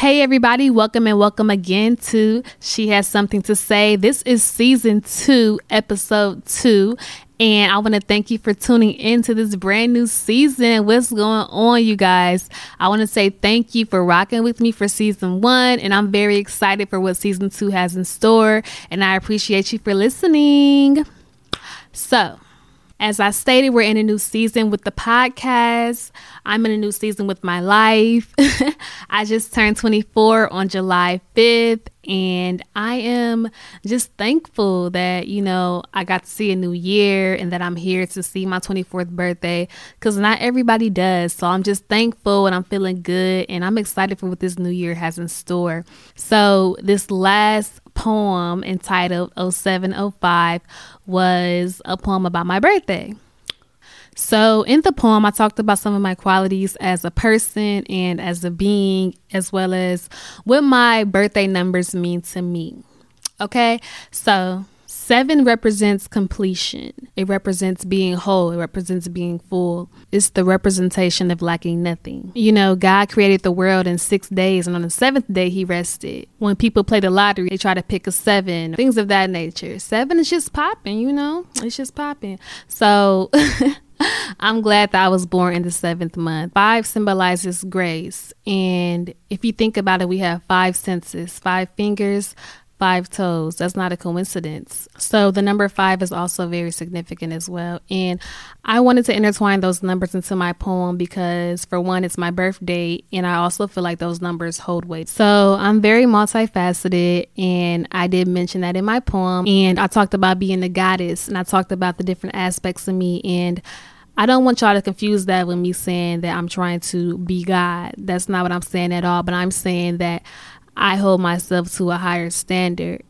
Hey, everybody, welcome and welcome again to She Has Something to Say. This is season two, episode two. And I want to thank you for tuning into this brand new season. What's going on, you guys? I want to say thank you for rocking with me for season one. And I'm very excited for what season two has in store. And I appreciate you for listening. So, as I stated, we're in a new season with the podcast. I'm in a new season with my life. I just turned 24 on July 5th, and I am just thankful that, you know, I got to see a new year and that I'm here to see my 24th birthday because not everybody does. So I'm just thankful and I'm feeling good, and I'm excited for what this new year has in store. So, this last poem entitled 0705 was a poem about my birthday. So, in the poem, I talked about some of my qualities as a person and as a being, as well as what my birthday numbers mean to me. Okay, so seven represents completion, it represents being whole, it represents being full. It's the representation of lacking nothing. You know, God created the world in six days, and on the seventh day, He rested. When people play the lottery, they try to pick a seven, things of that nature. Seven is just popping, you know, it's just popping. So, I'm glad that I was born in the seventh month. Five symbolizes grace. And if you think about it, we have five senses, five fingers, five toes. That's not a coincidence. So the number five is also very significant as well. And I wanted to intertwine those numbers into my poem because, for one, it's my birthday, and I also feel like those numbers hold weight. So I'm very multifaceted, and I did mention that in my poem. And I talked about being the goddess, and I talked about the different aspects of me. And I don't want y'all to confuse that with me saying that I'm trying to be God. That's not what I'm saying at all. But I'm saying that I hold myself to a higher standard.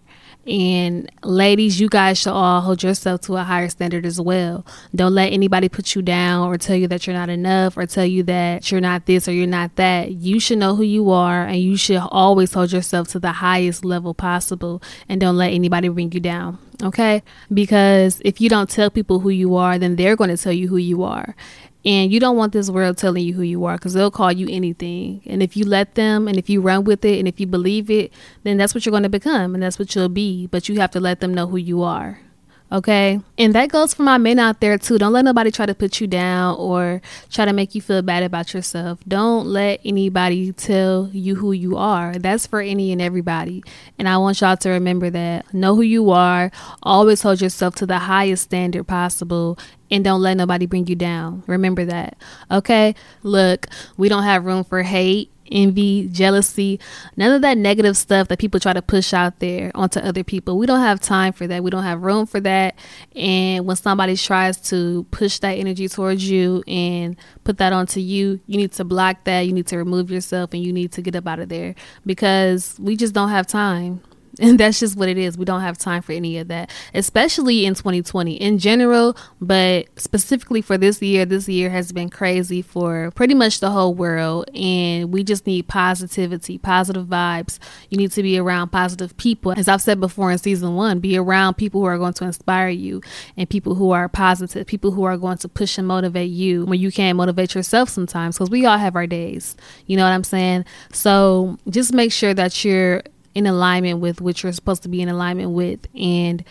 And ladies, you guys should all hold yourself to a higher standard as well. Don't let anybody put you down or tell you that you're not enough or tell you that you're not this or you're not that. You should know who you are and you should always hold yourself to the highest level possible and don't let anybody bring you down. Okay? Because if you don't tell people who you are, then they're going to tell you who you are. And you don't want this world telling you who you are because they'll call you anything. And if you let them and if you run with it and if you believe it, then that's what you're going to become and that's what you'll be. But you have to let them know who you are. Okay. And that goes for my men out there too. Don't let nobody try to put you down or try to make you feel bad about yourself. Don't let anybody tell you who you are. That's for any and everybody. And I want y'all to remember that. Know who you are. Always hold yourself to the highest standard possible and don't let nobody bring you down. Remember that. Okay? Look, we don't have room for hate envy, jealousy, none of that negative stuff that people try to push out there onto other people. We don't have time for that. We don't have room for that. And when somebody tries to push that energy towards you and put that onto you, you need to block that. You need to remove yourself and you need to get up out of there because we just don't have time. And that's just what it is. We don't have time for any of that, especially in 2020 in general, but specifically for this year. This year has been crazy for pretty much the whole world. And we just need positivity, positive vibes. You need to be around positive people. As I've said before in season one, be around people who are going to inspire you and people who are positive, people who are going to push and motivate you when you can't motivate yourself sometimes because we all have our days. You know what I'm saying? So just make sure that you're in alignment with what you're supposed to be in alignment with and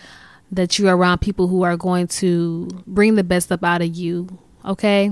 that you're around people who are going to bring the best up out of you okay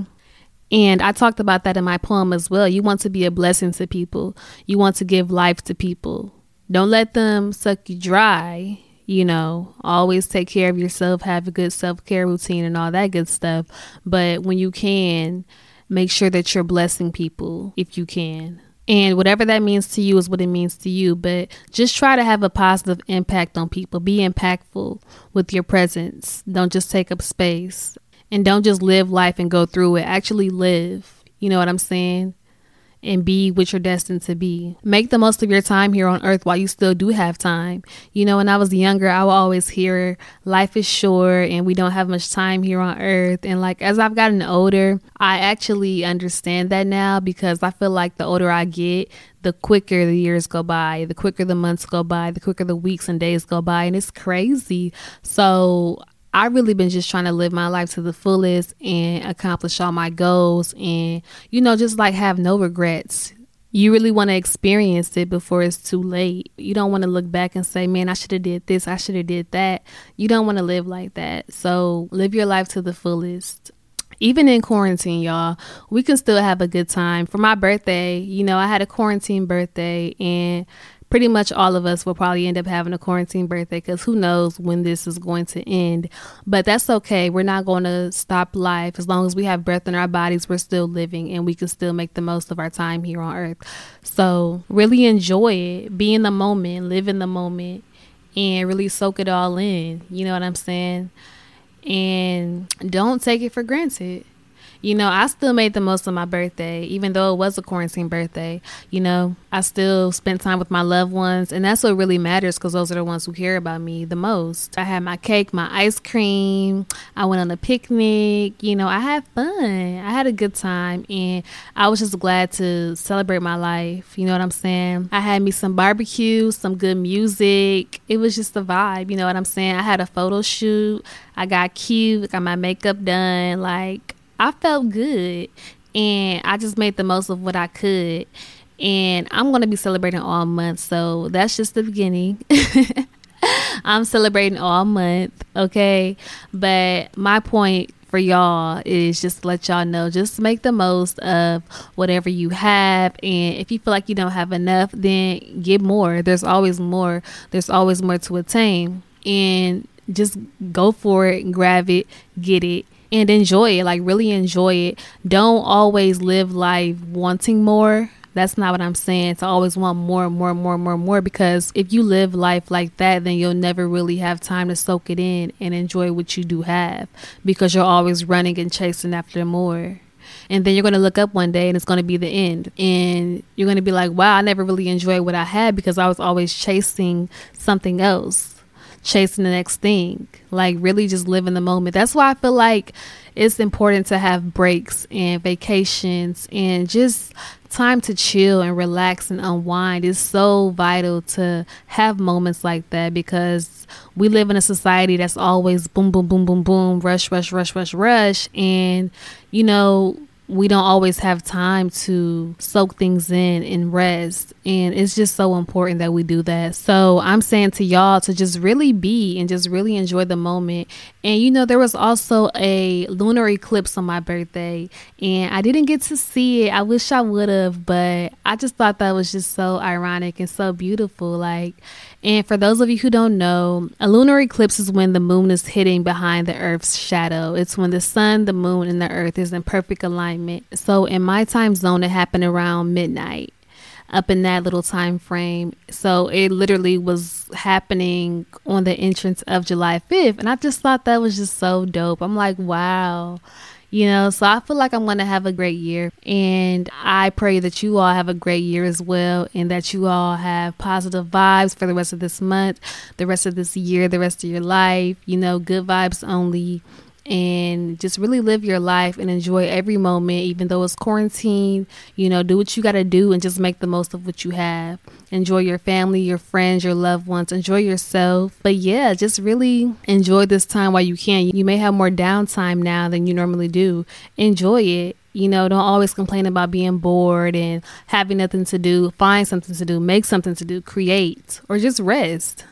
and I talked about that in my poem as well. You want to be a blessing to people. You want to give life to people. Don't let them suck you dry. You know, always take care of yourself, have a good self care routine, and all that good stuff. But when you can, make sure that you're blessing people if you can. And whatever that means to you is what it means to you. But just try to have a positive impact on people. Be impactful with your presence. Don't just take up space. And don't just live life and go through it. Actually live. You know what I'm saying? And be what you're destined to be. Make the most of your time here on earth while you still do have time. You know, when I was younger, I would always hear life is short and we don't have much time here on earth. And like as I've gotten older, I actually understand that now because I feel like the older I get, the quicker the years go by, the quicker the months go by, the quicker the weeks and days go by. And it's crazy. So I really been just trying to live my life to the fullest and accomplish all my goals and you know just like have no regrets. You really want to experience it before it's too late. You don't want to look back and say, "Man, I should have did this. I should have did that." You don't want to live like that. So, live your life to the fullest even in quarantine, y'all, we can still have a good time. For my birthday, you know, I had a quarantine birthday, and pretty much all of us will probably end up having a quarantine birthday because who knows when this is going to end. But that's okay. We're not going to stop life. As long as we have breath in our bodies, we're still living and we can still make the most of our time here on earth. So, really enjoy it, be in the moment, live in the moment, and really soak it all in. You know what I'm saying? and don't take it for granted. You know, I still made the most of my birthday, even though it was a quarantine birthday. You know, I still spent time with my loved ones, and that's what really matters because those are the ones who care about me the most. I had my cake, my ice cream. I went on a picnic. You know, I had fun. I had a good time, and I was just glad to celebrate my life. You know what I'm saying? I had me some barbecue, some good music. It was just a vibe. You know what I'm saying? I had a photo shoot. I got cute, got my makeup done. Like, I felt good and I just made the most of what I could. And I'm going to be celebrating all month. So that's just the beginning. I'm celebrating all month, okay? But my point for y'all is just let y'all know just make the most of whatever you have and if you feel like you don't have enough then get more there's always more there's always more to attain and just go for it grab it get it and enjoy it. Like, really enjoy it. Don't always live life wanting more. That's not what I'm saying. To always want more, and more, and more, more, more. Because if you live life like that, then you'll never really have time to soak it in and enjoy what you do have. Because you're always running and chasing after more. And then you're going to look up one day and it's going to be the end. And you're going to be like, wow, I never really enjoyed what I had because I was always chasing something else chasing the next thing. Like really just live in the moment. That's why I feel like it's important to have breaks and vacations and just time to chill and relax and unwind is so vital to have moments like that because we live in a society that's always boom boom boom boom boom rush rush rush rush rush and you know we don't always have time to soak things in and rest. And it's just so important that we do that. So I'm saying to y'all to just really be and just really enjoy the moment. And you know, there was also a lunar eclipse on my birthday, and I didn't get to see it. I wish I would have, but I just thought that was just so ironic and so beautiful. Like, and for those of you who don't know, a lunar eclipse is when the moon is hidden behind the earth's shadow. It's when the sun, the moon, and the earth is in perfect alignment. So in my time zone, it happened around midnight up in that little time frame. So it literally was happening on the entrance of July 5th. And I just thought that was just so dope. I'm like, wow you know so i feel like i'm going to have a great year. And i pray that you all have a great year as well and that you all have positive vibes for the rest of this month the rest of this year the rest of your life you know good vibes only and just really live your life and enjoy every moment, even though it's quarantine. You know, do what you got to do and just make the most of what you have. Enjoy your family, your friends, your loved ones. Enjoy yourself. But yeah, just really enjoy this time while you can. You may have more downtime now than you normally do. Enjoy it. You know, don't always complain about being bored and having nothing to do. Find something to do, make something to do, create, or just rest.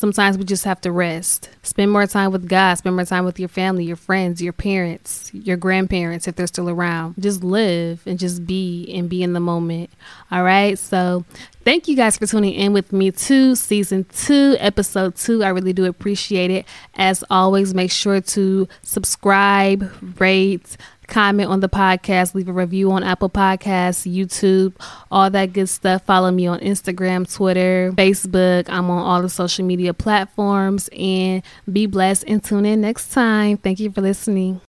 Sometimes we just have to rest. Spend more time with God. Spend more time with your family, your friends, your parents, your grandparents if they're still around. Just live and just be and be in the moment. All right. So, thank you guys for tuning in with me to season two, episode two. I really do appreciate it. As always, make sure to subscribe, rate, comment on the podcast, leave a review on Apple Podcasts, YouTube, all that good stuff. Follow me on Instagram, Twitter, Facebook. I'm on all the social media platforms and be blessed and tune in next time. Thank you for listening.